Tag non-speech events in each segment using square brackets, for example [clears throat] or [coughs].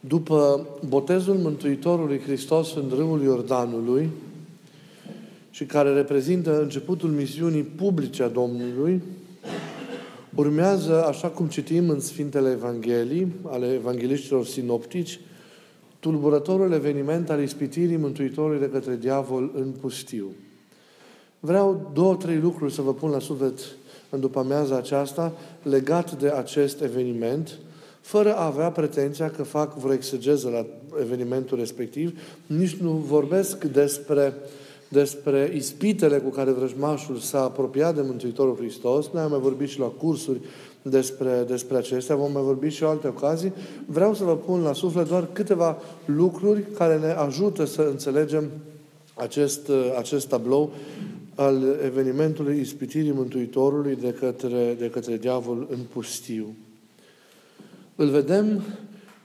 După botezul Mântuitorului Hristos în râul Iordanului și care reprezintă începutul misiunii publice a Domnului, urmează, așa cum citim în Sfintele Evanghelii, ale evangeliștilor sinoptici, tulburătorul eveniment al ispitirii Mântuitorului de către diavol în pustiu. Vreau două, trei lucruri să vă pun la suflet în după amiaza aceasta legat de acest eveniment, fără a avea pretenția că fac vreo exegeză la evenimentul respectiv, nici nu vorbesc despre, despre ispitele cu care vrăjmașul s-a apropiat de Mântuitorul Hristos. Noi am mai vorbit și la cursuri despre, despre acestea, vom mai vorbi și alte ocazii. Vreau să vă pun la suflet doar câteva lucruri care ne ajută să înțelegem acest, acest tablou al evenimentului ispitirii Mântuitorului de către, de către diavol în pustiu. Îl vedem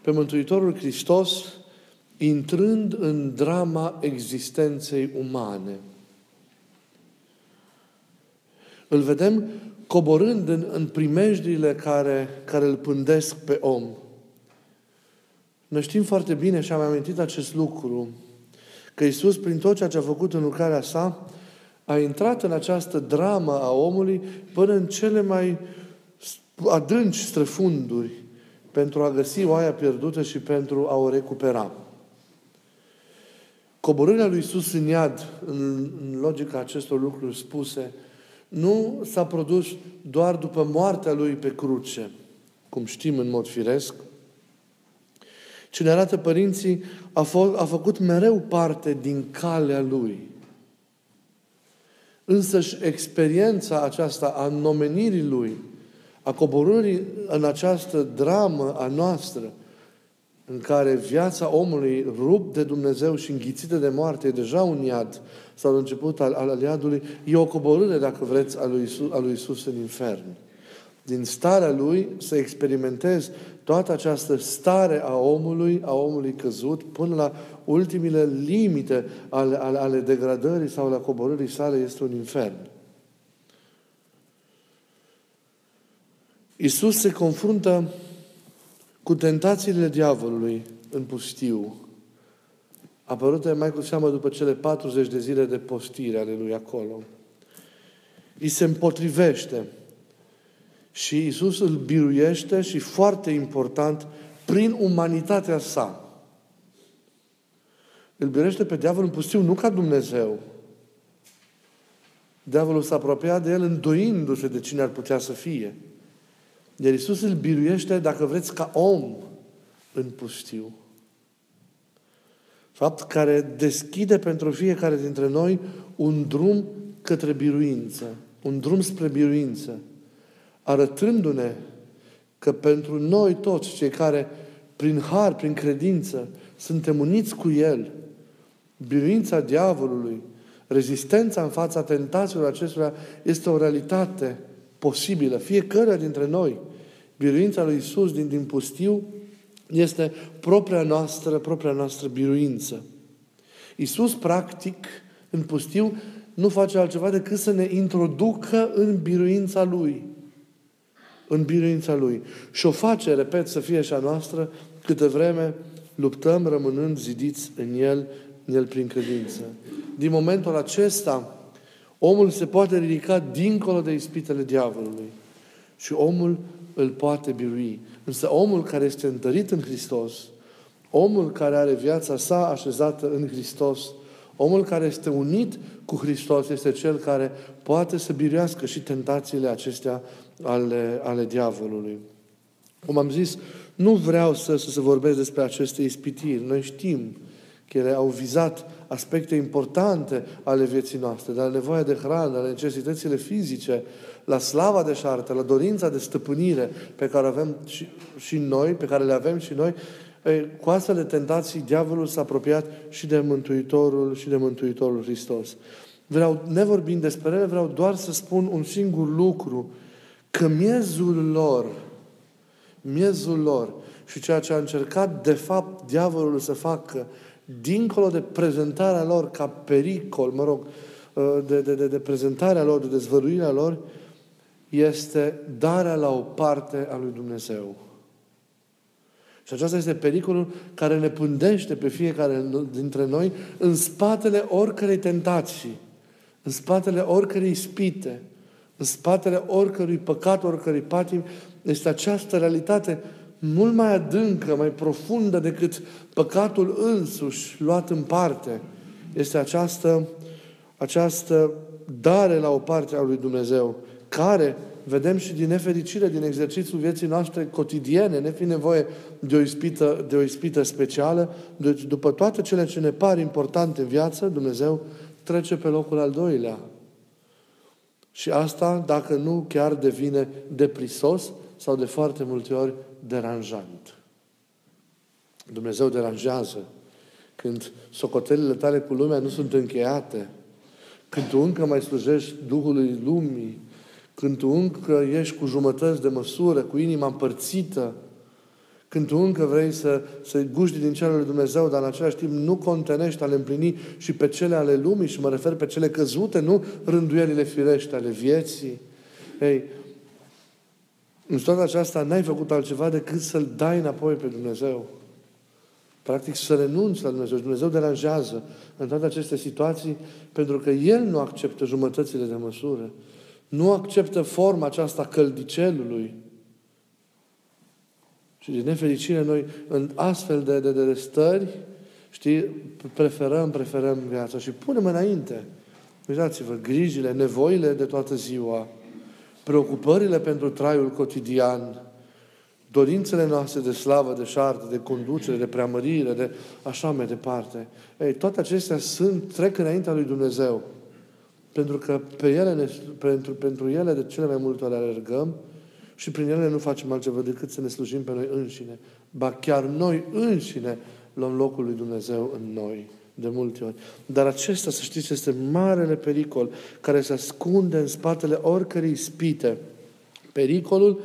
pe Mântuitorul Hristos intrând în drama existenței umane. Îl vedem coborând în, în primejdiile care, care îl pândesc pe om. Noi știm foarte bine și am amintit acest lucru, că Isus, prin tot ceea ce a făcut în lucrarea sa, a intrat în această dramă a omului până în cele mai adânci străfunduri pentru a găsi oaia pierdută și pentru a o recupera. Coborârea lui Iisus în iad, în, în logica acestor lucruri spuse, nu s-a produs doar după moartea lui pe cruce, cum știm în mod firesc, ci ne arată părinții, a, f- a făcut mereu parte din calea lui. Însăși experiența aceasta a nomenirii Lui, a coborârii în această dramă a noastră, în care viața omului rupt de Dumnezeu și înghițită de moarte e deja un iad sau început al, al iadului, e o coborâre, dacă vreți, a lui, Isus, a lui Isus în infern din starea lui să experimentezi toată această stare a omului, a omului căzut, până la ultimile limite ale, ale, ale degradării sau la coborârii sale este un infern. Isus se confruntă cu tentațiile diavolului în pustiu, apărute mai cu seamă după cele 40 de zile de postire ale lui acolo. Îi se împotrivește și Isus îl biruiește și, foarte important, prin umanitatea sa. Îl biruiește pe diavol în pustiu, nu ca Dumnezeu. Diavolul s-a apropiat de el îndoindu-se de cine ar putea să fie. Iar Isus îl biruiește, dacă vreți, ca om în pustiu. Fapt care deschide pentru fiecare dintre noi un drum către biruință, un drum spre biruință arătându-ne că pentru noi toți, cei care prin har, prin credință, suntem uniți cu El, biruința diavolului, rezistența în fața tentațiilor acestora este o realitate posibilă. Fiecare dintre noi, biruința lui Isus din, din pustiu este propria noastră, propria noastră biruință. Isus, practic, în pustiu, nu face altceva decât să ne introducă în biruința Lui în biruința Lui. Și o face, repet, să fie și a noastră, câte vreme luptăm rămânând zidiți în El, în El prin credință. Din momentul acesta, omul se poate ridica dincolo de ispitele diavolului. Și omul îl poate birui. Însă omul care este întărit în Hristos, omul care are viața sa așezată în Hristos, omul care este unit cu Hristos este cel care poate să biruiască și tentațiile acestea ale, ale diavolului. Cum am zis, nu vreau să, să, să vorbesc despre aceste ispitiri. Noi știm că ele au vizat aspecte importante ale vieții noastre, de la nevoia de hrană, la necesitățile fizice, la slava de șartă, la dorința de stăpânire pe care avem și, și noi, pe care le avem și noi, cu astfel de tentații, diavolul s-a apropiat și de Mântuitorul și de Mântuitorul Hristos. Vreau, nevorbind despre ele, vreau doar să spun un singur lucru că miezul lor, miezul lor și ceea ce a încercat de fapt diavolul să facă, dincolo de prezentarea lor ca pericol, mă rog, uh, de, de, de, de prezentarea lor, de dezvăluirea lor, este darea la o parte a lui Dumnezeu. Și acesta este pericolul care ne pândește pe fiecare dintre noi în spatele oricărei tentații, în spatele oricărei spite, în spatele oricărui păcat, oricărui patim, este această realitate mult mai adâncă, mai profundă decât păcatul însuși luat în parte. Este această, această dare la o parte a lui Dumnezeu, care vedem și din nefericire, din exercițiul vieții noastre cotidiene, ne fi nevoie de o ispită, de o ispită specială. Deci, după toate cele ce ne par importante în viață, Dumnezeu trece pe locul al doilea. Și asta, dacă nu, chiar devine deprisos sau de foarte multe ori deranjant. Dumnezeu deranjează când socotelile tale cu lumea nu sunt încheiate, când tu încă mai slujești Duhului Lumii, când tu încă ești cu jumătăți de măsură, cu inima împărțită, când tu încă vrei să, să guști din cerul lui Dumnezeu, dar în același timp nu contenești a le împlini și pe cele ale lumii, și mă refer pe cele căzute, nu rânduielile firești ale vieții. Ei, în toată aceasta n-ai făcut altceva decât să-L dai înapoi pe Dumnezeu. Practic să renunți la Dumnezeu. Și Dumnezeu deranjează în toate aceste situații pentru că El nu acceptă jumătățile de măsură. Nu acceptă forma aceasta căldicelului. Și din nefericire noi în astfel de, de, de stări, știi, preferăm, preferăm viața și punem înainte. Uitați-vă, grijile, nevoile de toată ziua, preocupările pentru traiul cotidian, dorințele noastre de slavă, de șartă, de conducere, de preamărire, de așa mai departe. Ei, toate acestea sunt, trec înaintea lui Dumnezeu. Pentru că pe ele ne, pentru, pentru ele de cele mai multe ori alergăm și prin ele nu facem altceva decât să ne slujim pe noi înșine. Ba chiar noi înșine luăm locul lui Dumnezeu în noi de multe ori. Dar acesta, să știți, este marele pericol care se ascunde în spatele oricărei spite. Pericolul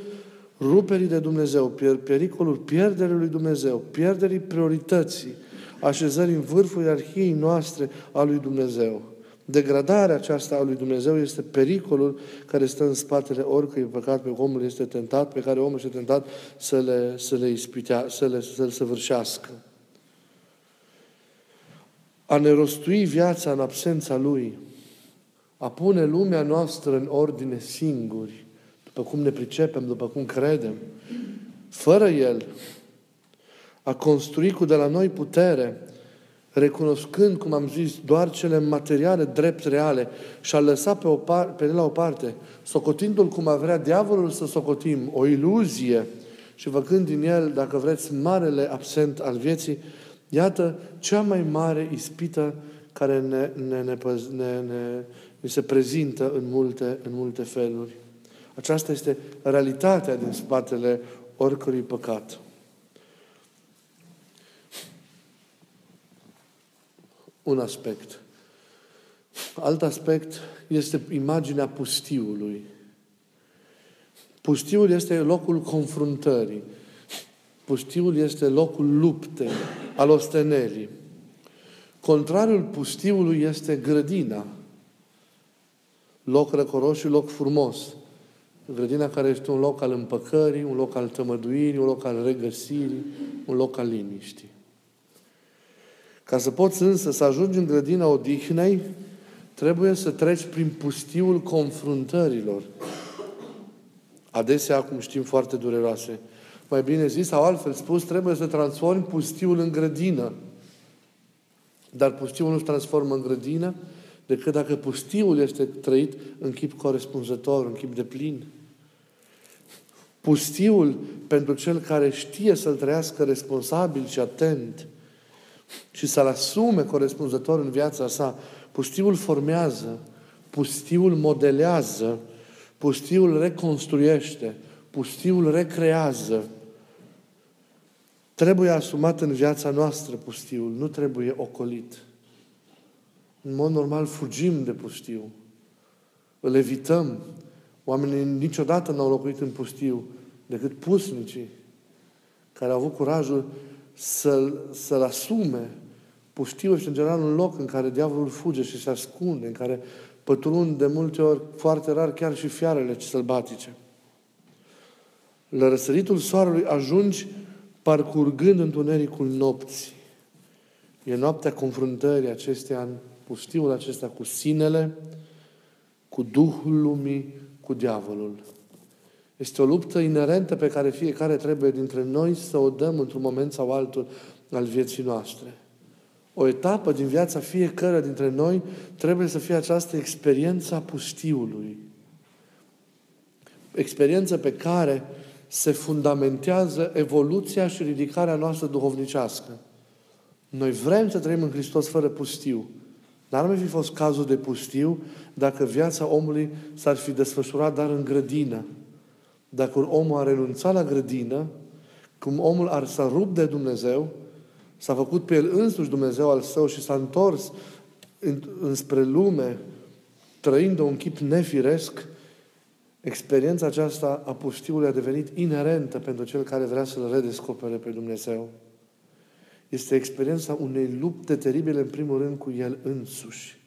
ruperii de Dumnezeu, pericolul pierderii lui Dumnezeu, pierderii priorității, așezării în vârful ierarhiei noastre a lui Dumnezeu. Degradarea aceasta a lui Dumnezeu este pericolul care stă în spatele oricui păcat pe omul este tentat, pe care omul este tentat să le, să le ispitea, să le, să le săvârșească. A ne rostui viața în absența Lui, a pune lumea noastră în ordine singuri, după cum ne pricepem, după cum credem, fără El, a construi cu de la noi putere, recunoscând, cum am zis, doar cele materiale drept reale și a lăsat pe, o par- pe el la o parte, socotindu-l cum a vrea diavolul să socotim, o iluzie și făcând din el, dacă vreți, marele absent al vieții, iată cea mai mare ispită care ne, ne, ne, ne, ne, ne se prezintă în multe, în multe feluri. Aceasta este realitatea din spatele oricărui păcat. Un aspect. Alt aspect este imaginea pustiului. Pustiul este locul confruntării. Pustiul este locul luptei, al ostenelii. Contrariul pustiului este grădina. Loc răcoros și loc frumos. Grădina care este un loc al împăcării, un loc al tămăduirii, un loc al regăsirii, un loc al liniștii. Ca să poți însă să ajungi în grădina odihnei, trebuie să treci prin pustiul confruntărilor. Adesea, cum știm, foarte dureroase. Mai bine zis, sau altfel spus, trebuie să transformi pustiul în grădină. Dar pustiul nu se transformă în grădină decât dacă pustiul este trăit în chip corespunzător, în chip de plin. Pustiul, pentru cel care știe să-l trăiască responsabil și atent, și să-l asume corespunzător în viața sa. Pustiul formează, pustiul modelează, pustiul reconstruiește, pustiul recrează. Trebuie asumat în viața noastră pustiul, nu trebuie ocolit. În mod normal fugim de pustiu. Îl evităm. Oamenii niciodată n-au locuit în pustiu decât pusnicii care au avut curajul să-l, să-l asume. Pustiul este în general un loc în care diavolul fuge și se ascunde, în care pătrund de multe ori, foarte rar, chiar și fiarele sălbatice. La răsăritul soarelui ajungi parcurgând întunericul nopții. E noaptea confruntării acestea în pustiul acesta cu sinele, cu Duhul lumii, cu diavolul. Este o luptă inerentă pe care fiecare trebuie dintre noi să o dăm într-un moment sau altul al vieții noastre. O etapă din viața fiecare dintre noi trebuie să fie această experiență a pustiului. Experiență pe care se fundamentează evoluția și ridicarea noastră duhovnicească. Noi vrem să trăim în Hristos fără pustiu. N-ar mai fi fost cazul de pustiu dacă viața omului s-ar fi desfășurat dar în grădină. Dacă omul a renunțat la grădină, cum omul ar s-a rupt de Dumnezeu, s-a făcut pe el însuși Dumnezeu al său și s-a întors înspre lume, trăind un chip nefiresc, experiența aceasta a pustiului a devenit inerentă pentru cel care vrea să-L redescopere pe Dumnezeu. Este experiența unei lupte teribile, în primul rând, cu El însuși.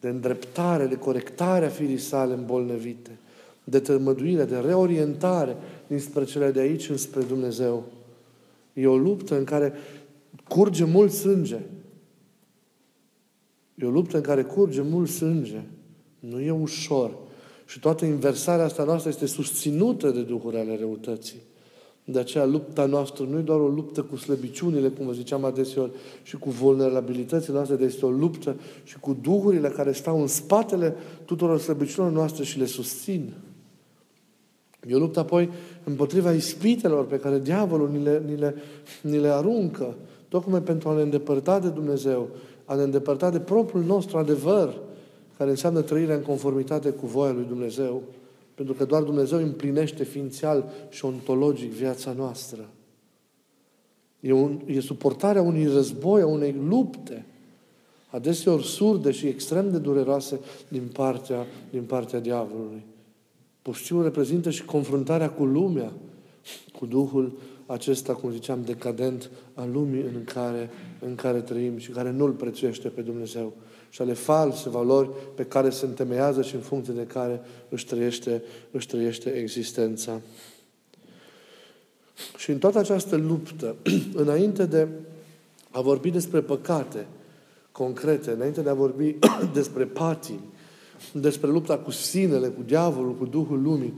De îndreptare, de corectare a firii sale îmbolnăvite, de tămăduire, de reorientare dinspre cele de aici înspre Dumnezeu. E o luptă în care curge mult sânge. E o luptă în care curge mult sânge. Nu e ușor. Și toată inversarea asta noastră este susținută de duhurile ale răutății. De aceea lupta noastră nu e doar o luptă cu slăbiciunile, cum vă ziceam adeseori, și cu vulnerabilitățile noastre, dar este o luptă și cu duhurile care stau în spatele tuturor slăbiciunilor noastre și le susțin. E o luptă apoi împotriva ispitelor pe care diavolul ni le, ni le, ni le aruncă, tocmai pentru a ne îndepărta de Dumnezeu, a ne îndepărta de propriul nostru adevăr, care înseamnă trăirea în conformitate cu voia lui Dumnezeu. Pentru că doar Dumnezeu împlinește ființial și ontologic viața noastră. E, un, e suportarea unui război, a unei lupte, adeseori surde și extrem de dureroase din partea, din partea diavolului. Pustiul reprezintă și confruntarea cu lumea, cu Duhul acesta, cum ziceam, decadent al lumii în care, în care trăim și care nu-L prețuiește pe Dumnezeu și ale false valori pe care se întemeiază și în funcție de care își trăiește, își trăiește existența. Și în toată această luptă, [clears throat] înainte de a vorbi despre păcate concrete, înainte de a vorbi [clears throat] despre patii, despre lupta cu sinele, cu diavolul, cu Duhul Lumii,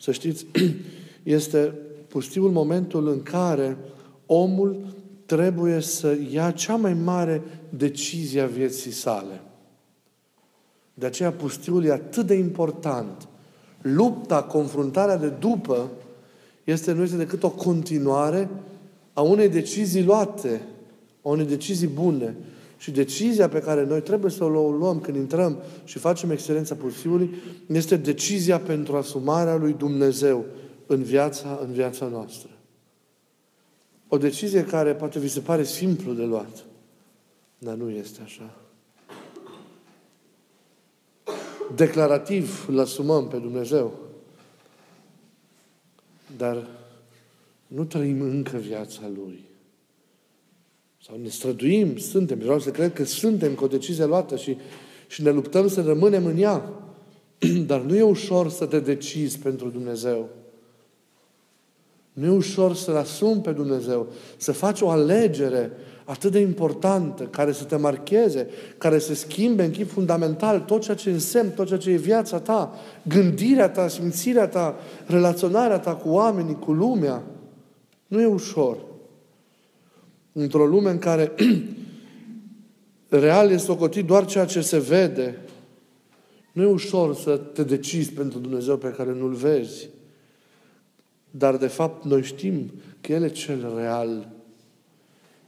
să știți, [clears throat] este pustiul momentul în care omul trebuie să ia cea mai mare decizie a vieții sale. De aceea pustiul e atât de important. Lupta, confruntarea de după, este, nu este decât o continuare a unei decizii luate, a unei decizii bune. Și decizia pe care noi trebuie să o luăm când intrăm și facem excelența pustiului este decizia pentru asumarea lui Dumnezeu în viața, în viața noastră. O decizie care poate vi se pare simplu de luat, dar nu este așa. Declarativ îl asumăm pe Dumnezeu, dar nu trăim încă viața Lui. Sau ne străduim, suntem, vreau să cred că suntem cu o decizie luată și, și ne luptăm să rămânem în ea. [clears throat] Dar nu e ușor să te decizi pentru Dumnezeu. Nu e ușor să-L asumi pe Dumnezeu, să faci o alegere atât de importantă, care să te marcheze, care să schimbe în chip fundamental tot ceea ce însemn, tot ceea ce e viața ta, gândirea ta, simțirea ta, relaționarea ta cu oamenii, cu lumea. Nu e ușor. Într-o lume în care [clears throat] real este socotit doar ceea ce se vede, nu e ușor să te decizi pentru Dumnezeu pe care nu-L vezi. Dar, de fapt, noi știm că El e cel real.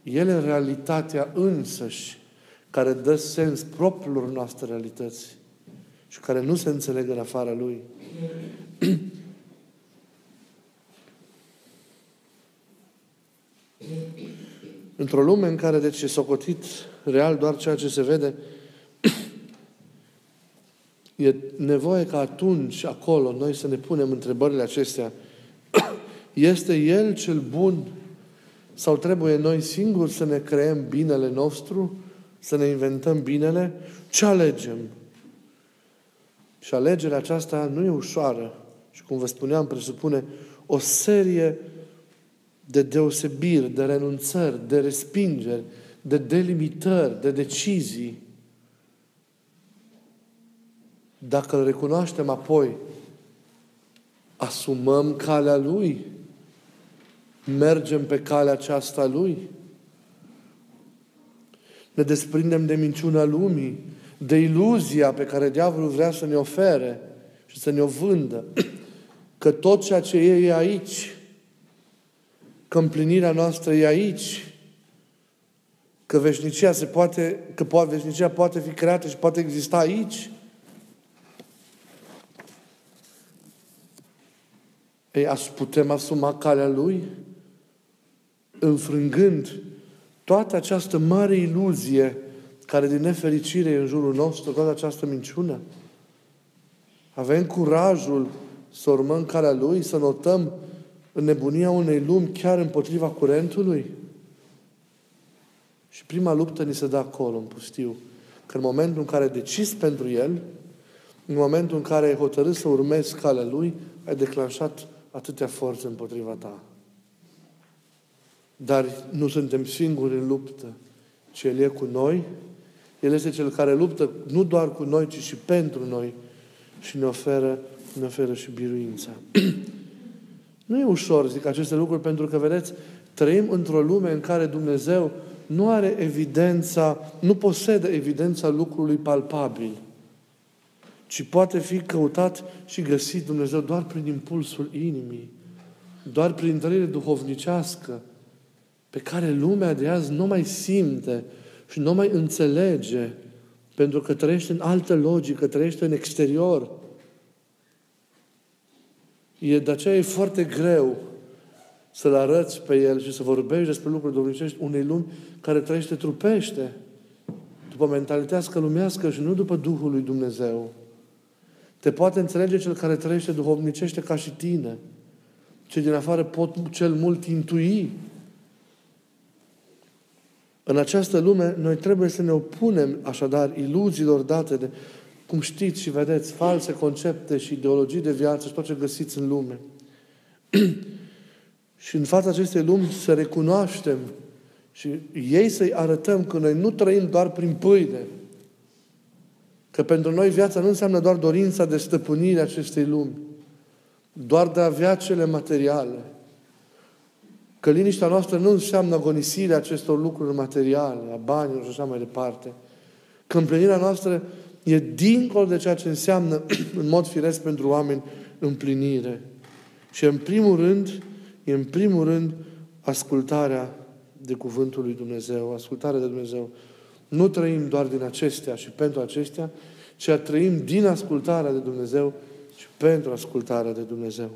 El e realitatea însăși care dă sens propriilor noastre realități și care nu se înțeleg în afara Lui. Într-o lume în care, deci, e socotit real doar ceea ce se vede, e nevoie ca atunci, acolo, noi să ne punem întrebările acestea este El cel bun? Sau trebuie noi singuri să ne creăm binele nostru? Să ne inventăm binele? Ce alegem? Și alegerea aceasta nu e ușoară. Și cum vă spuneam, presupune o serie de deosebiri, de renunțări, de respingeri, de delimitări, de decizii. Dacă îl recunoaștem apoi, asumăm calea Lui, mergem pe calea aceasta Lui, ne desprindem de minciuna lumii, de iluzia pe care diavolul vrea să ne ofere și să ne o vândă, [clears throat] că tot ceea ce e e aici, că împlinirea noastră e aici, că veșnicia se poate, că poate, veșnicia poate fi creată și poate exista aici. Ei, putem asuma calea Lui, înfrângând toată această mare iluzie care din nefericire e în jurul nostru, toată această minciună. Avem curajul să urmăm calea Lui, să notăm în nebunia unei lumi chiar împotriva curentului? Și prima luptă ni se dă acolo, în pustiu. Că în momentul în care decizi pentru El, în momentul în care ai hotărât să urmezi calea Lui, ai declanșat atâtea forțe împotriva ta. Dar nu suntem singuri în luptă, ci El e cu noi. El este Cel care luptă nu doar cu noi, ci și pentru noi și ne oferă, ne oferă și biruința. [clears throat] nu e ușor, zic aceste lucruri, pentru că, vedeți, trăim într-o lume în care Dumnezeu nu are evidența, nu posedă evidența lucrului palpabil, ci poate fi căutat și găsit Dumnezeu doar prin impulsul inimii, doar prin trăire duhovnicească, pe care lumea de azi nu mai simte și nu mai înțelege, pentru că trăiește în altă logică, trăiește în exterior. E, de aceea e foarte greu să-L arăți pe El și să vorbești despre lucruri domnicești unei lumi care trăiește trupește, după mentalitatea lumească și nu după Duhul lui Dumnezeu. Te poate înțelege cel care trăiește duhovnicește ca și tine. Cei din afară pot cel mult intui. În această lume, noi trebuie să ne opunem așadar iluziilor date de, cum știți și vedeți, false concepte și ideologii de viață și tot ce găsiți în lume. [clears throat] și în fața acestei lumi să recunoaștem și ei să-i arătăm că noi nu trăim doar prin pâine, că pentru noi viața nu înseamnă doar dorința de stăpânire acestei lumi, doar de a avea cele materiale, că liniștea noastră nu înseamnă agonisirea acestor lucruri materiale, a banilor și așa mai departe, că împlinirea noastră e dincolo de ceea ce înseamnă [clears throat] în mod firesc pentru oameni împlinire. Și în primul rând, e în primul rând ascultarea de Cuvântul lui Dumnezeu, ascultarea de Dumnezeu. Nu trăim doar din acestea și pentru acestea, ci trăim din ascultarea de Dumnezeu și pentru ascultarea de Dumnezeu.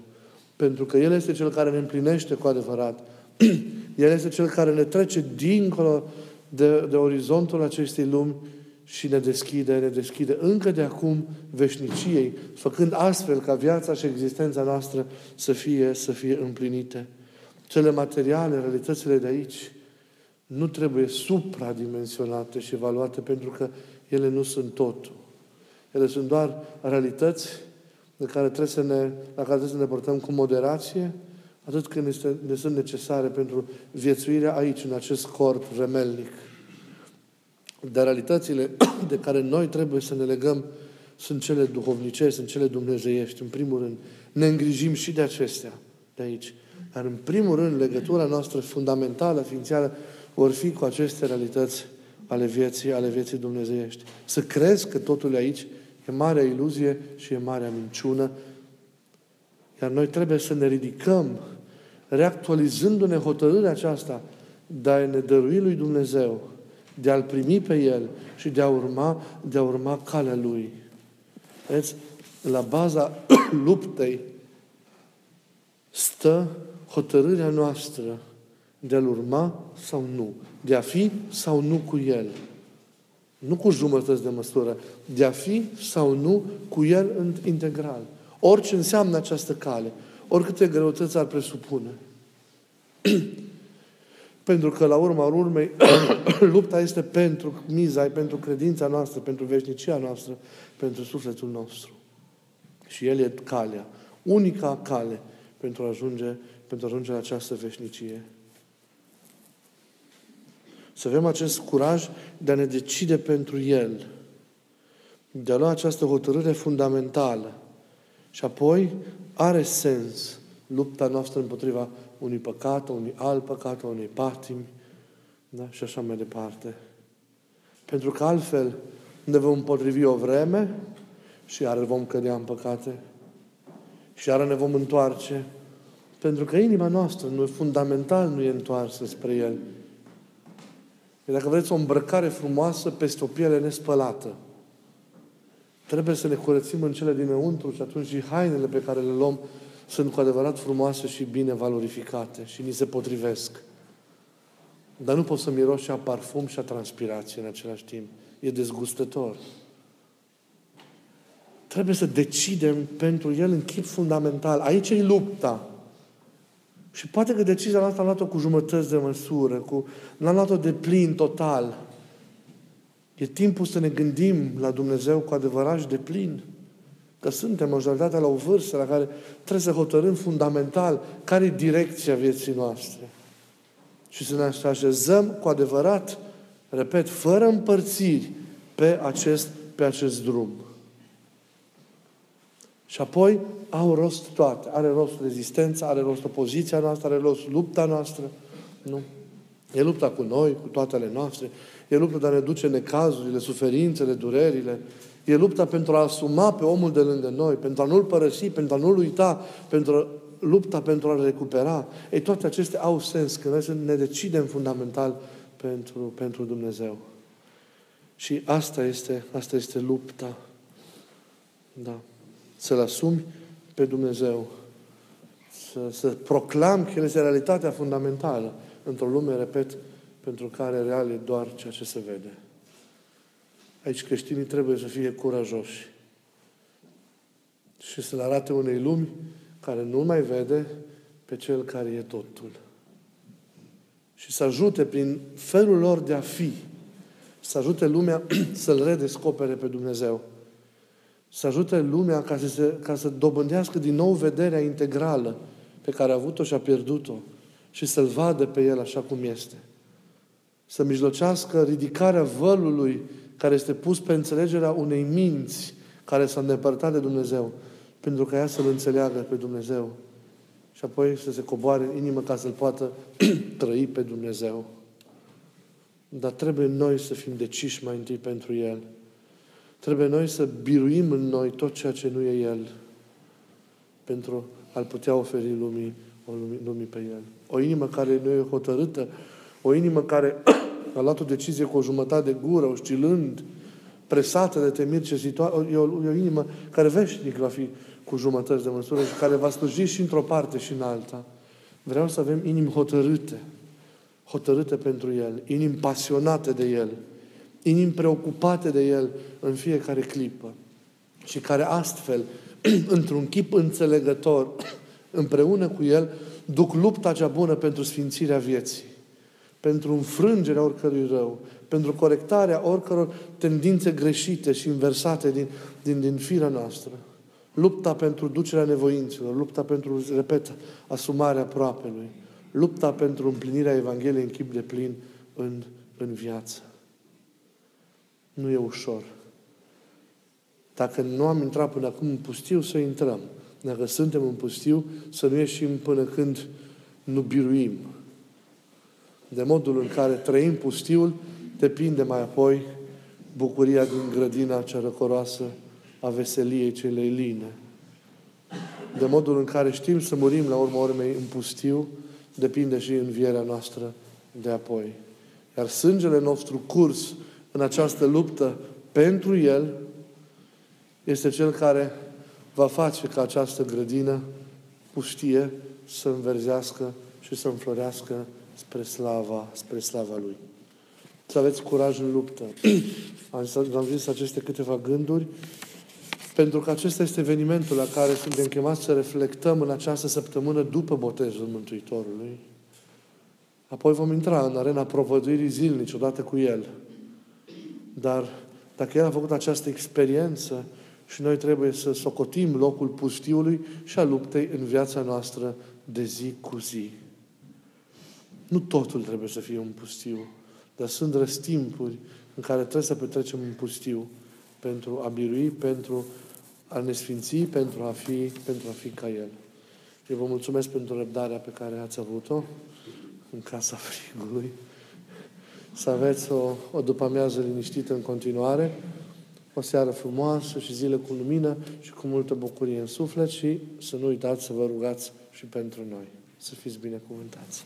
Pentru că El este Cel care ne împlinește cu adevărat. [clears throat] El este Cel care ne trece dincolo de, de orizontul acestei lumi și ne deschide, ne deschide încă de acum veșniciei, făcând astfel ca viața și existența noastră să fie, să fie împlinite. Cele materiale, realitățile de aici, nu trebuie supradimensionate și evaluate pentru că ele nu sunt totul. Ele sunt doar realități de care trebuie să ne, la care trebuie să ne portăm cu moderație, atât când este, ne sunt necesare pentru viețuirea aici, în acest corp remelnic. Dar realitățile de care noi trebuie să ne legăm sunt cele duhovnicești, sunt cele dumnezeiești. În primul rând, ne îngrijim și de acestea de aici. Dar în primul rând, legătura noastră fundamentală, ființială, vor fi cu aceste realități ale vieții, ale vieții dumnezeiești. Să crezi că totul e aici e marea iluzie și e marea minciună. Iar noi trebuie să ne ridicăm, reactualizându-ne hotărârea aceasta de a ne dărui lui Dumnezeu, de a-L primi pe El și de a urma, de a urma calea Lui. Vedeți? La baza [clears throat] luptei stă hotărârea noastră de a-L urma sau nu, de a fi sau nu cu El. Nu cu jumătăți de măsură, de a fi sau nu cu El în integral. Orice înseamnă această cale, oricâte greutăți ar presupune. [clears throat] pentru că, la urma urmei, [coughs] lupta este pentru miza, pentru credința noastră, pentru veșnicia noastră, pentru sufletul nostru. Și El e calea, unica cale pentru a ajunge pentru a ajunge la această veșnicie. Să avem acest curaj de a ne decide pentru El, de a lua această hotărâre fundamentală. Și apoi are sens lupta noastră împotriva unui păcat, unui alt păcat, unei patimi, da? și așa mai departe. Pentru că altfel ne vom împotrivi o vreme și iar vom cădea în păcate și iar ne vom întoarce. Pentru că inima noastră, nu, fundamental, nu e întoarsă spre El. E, dacă vreți, o îmbrăcare frumoasă peste o piele nespălată. Trebuie să ne curățim în cele dinăuntru și atunci și hainele pe care le luăm sunt cu adevărat frumoase și bine valorificate și ni se potrivesc. Dar nu pot să miros și a parfum și a transpirație în același timp. E dezgustător. Trebuie să decidem pentru el în chip fundamental. Aici e lupta. Și poate că decizia noastră am luat-o cu jumătăți de măsură, cu, n-am luat-o de plin, total. E timpul să ne gândim la Dumnezeu cu adevărat și de plin. Că suntem majoritatea la o vârstă la care trebuie să hotărâm fundamental care e direcția vieții noastre. Și să ne așezăm cu adevărat, repet, fără împărțiri, pe acest, pe acest drum. Și apoi au rost toate. Are rost rezistența, are rost opoziția noastră, are rost lupta noastră. Nu. E lupta cu noi, cu toatele noastre. E lupta de a ne duce necazurile, suferințele, durerile. E lupta pentru a asuma pe omul de lângă noi, pentru a nu-l părăsi, pentru a nu-l uita, pentru lupta pentru a-l recupera. Ei, toate acestea au sens când noi să ne decidem fundamental pentru, pentru Dumnezeu. Și asta este, asta este lupta. Da. Să-L asumi pe Dumnezeu. Să, să proclam că El este realitatea fundamentală într-o lume, repet, pentru care real e doar ceea ce se vede. Aici creștinii trebuie să fie curajoși și să-L arate unei lumi care nu mai vede pe Cel care e totul. Și să ajute prin felul lor de a fi, să ajute lumea [clears throat] să-L redescopere pe Dumnezeu. Să ajute lumea ca să, se, ca să dobândească din nou vederea integrală pe care a avut-o și a pierdut-o și să-L vadă pe El așa cum este. Să mijlocească ridicarea vălului care este pus pe înțelegerea unei minți care s-a îndepărtat de Dumnezeu, pentru ca ea să-L înțeleagă pe Dumnezeu și apoi să se coboare în inimă ca să-L poată [clears throat] trăi pe Dumnezeu. Dar trebuie noi să fim deciși mai întâi pentru El. Trebuie noi să biruim în noi tot ceea ce nu e El pentru a-L putea oferi lumii, o lumii, lumii pe El. O inimă care nu e hotărâtă, o inimă care [clears throat] a luat o decizie cu o jumătate de gură, oscilând, presată de temiri ce situație, e o, e o inimă care veșnic va fi cu jumătăți de măsură și care va sluji și într-o parte și în alta. Vreau să avem inimi hotărâte, hotărâte pentru El, inimi pasionate de El, inimi preocupate de El în fiecare clipă și care astfel, [clears throat] într-un chip înțelegător, [clears throat] împreună cu El, duc lupta cea bună pentru sfințirea vieții, pentru înfrângerea oricărui rău, pentru corectarea oricăror tendințe greșite și inversate din, din, din firea noastră. Lupta pentru ducerea nevoințelor, lupta pentru, repet, asumarea aproapelui, lupta pentru împlinirea Evangheliei în chip de plin în, în viață. Nu e ușor. Dacă nu am intrat până acum în pustiu, să intrăm. Dacă suntem în pustiu, să nu ieșim până când nu biruim. De modul în care trăim pustiul, depinde mai apoi bucuria din grădina cea răcoroasă a veseliei celei line. De modul în care știm să murim la urma urmei în pustiu, depinde și învierea noastră de apoi. Iar sângele nostru curs în această luptă pentru El este Cel care va face ca această grădină pustie să înverzească și să înflorească spre slava, spre slava Lui. Să aveți curaj în luptă. [clears throat] Am zis aceste câteva gânduri pentru că acesta este evenimentul la care suntem chemați să reflectăm în această săptămână după botezul Mântuitorului. Apoi vom intra în arena provăduirii zilnici odată cu El. Dar dacă El a făcut această experiență și noi trebuie să socotim locul pustiului și a luptei în viața noastră de zi cu zi. Nu totul trebuie să fie un pustiu, dar sunt răstimpuri în care trebuie să petrecem un pustiu pentru a birui, pentru a ne sfinți, pentru a fi, pentru a fi ca El. Eu vă mulțumesc pentru răbdarea pe care ați avut-o în casa [laughs] frigului. Să aveți o, o după-amiază liniștită în continuare, o seară frumoasă și zile cu lumină și cu multă bucurie în suflet și să nu uitați să vă rugați și pentru noi. Să fiți binecuvântați.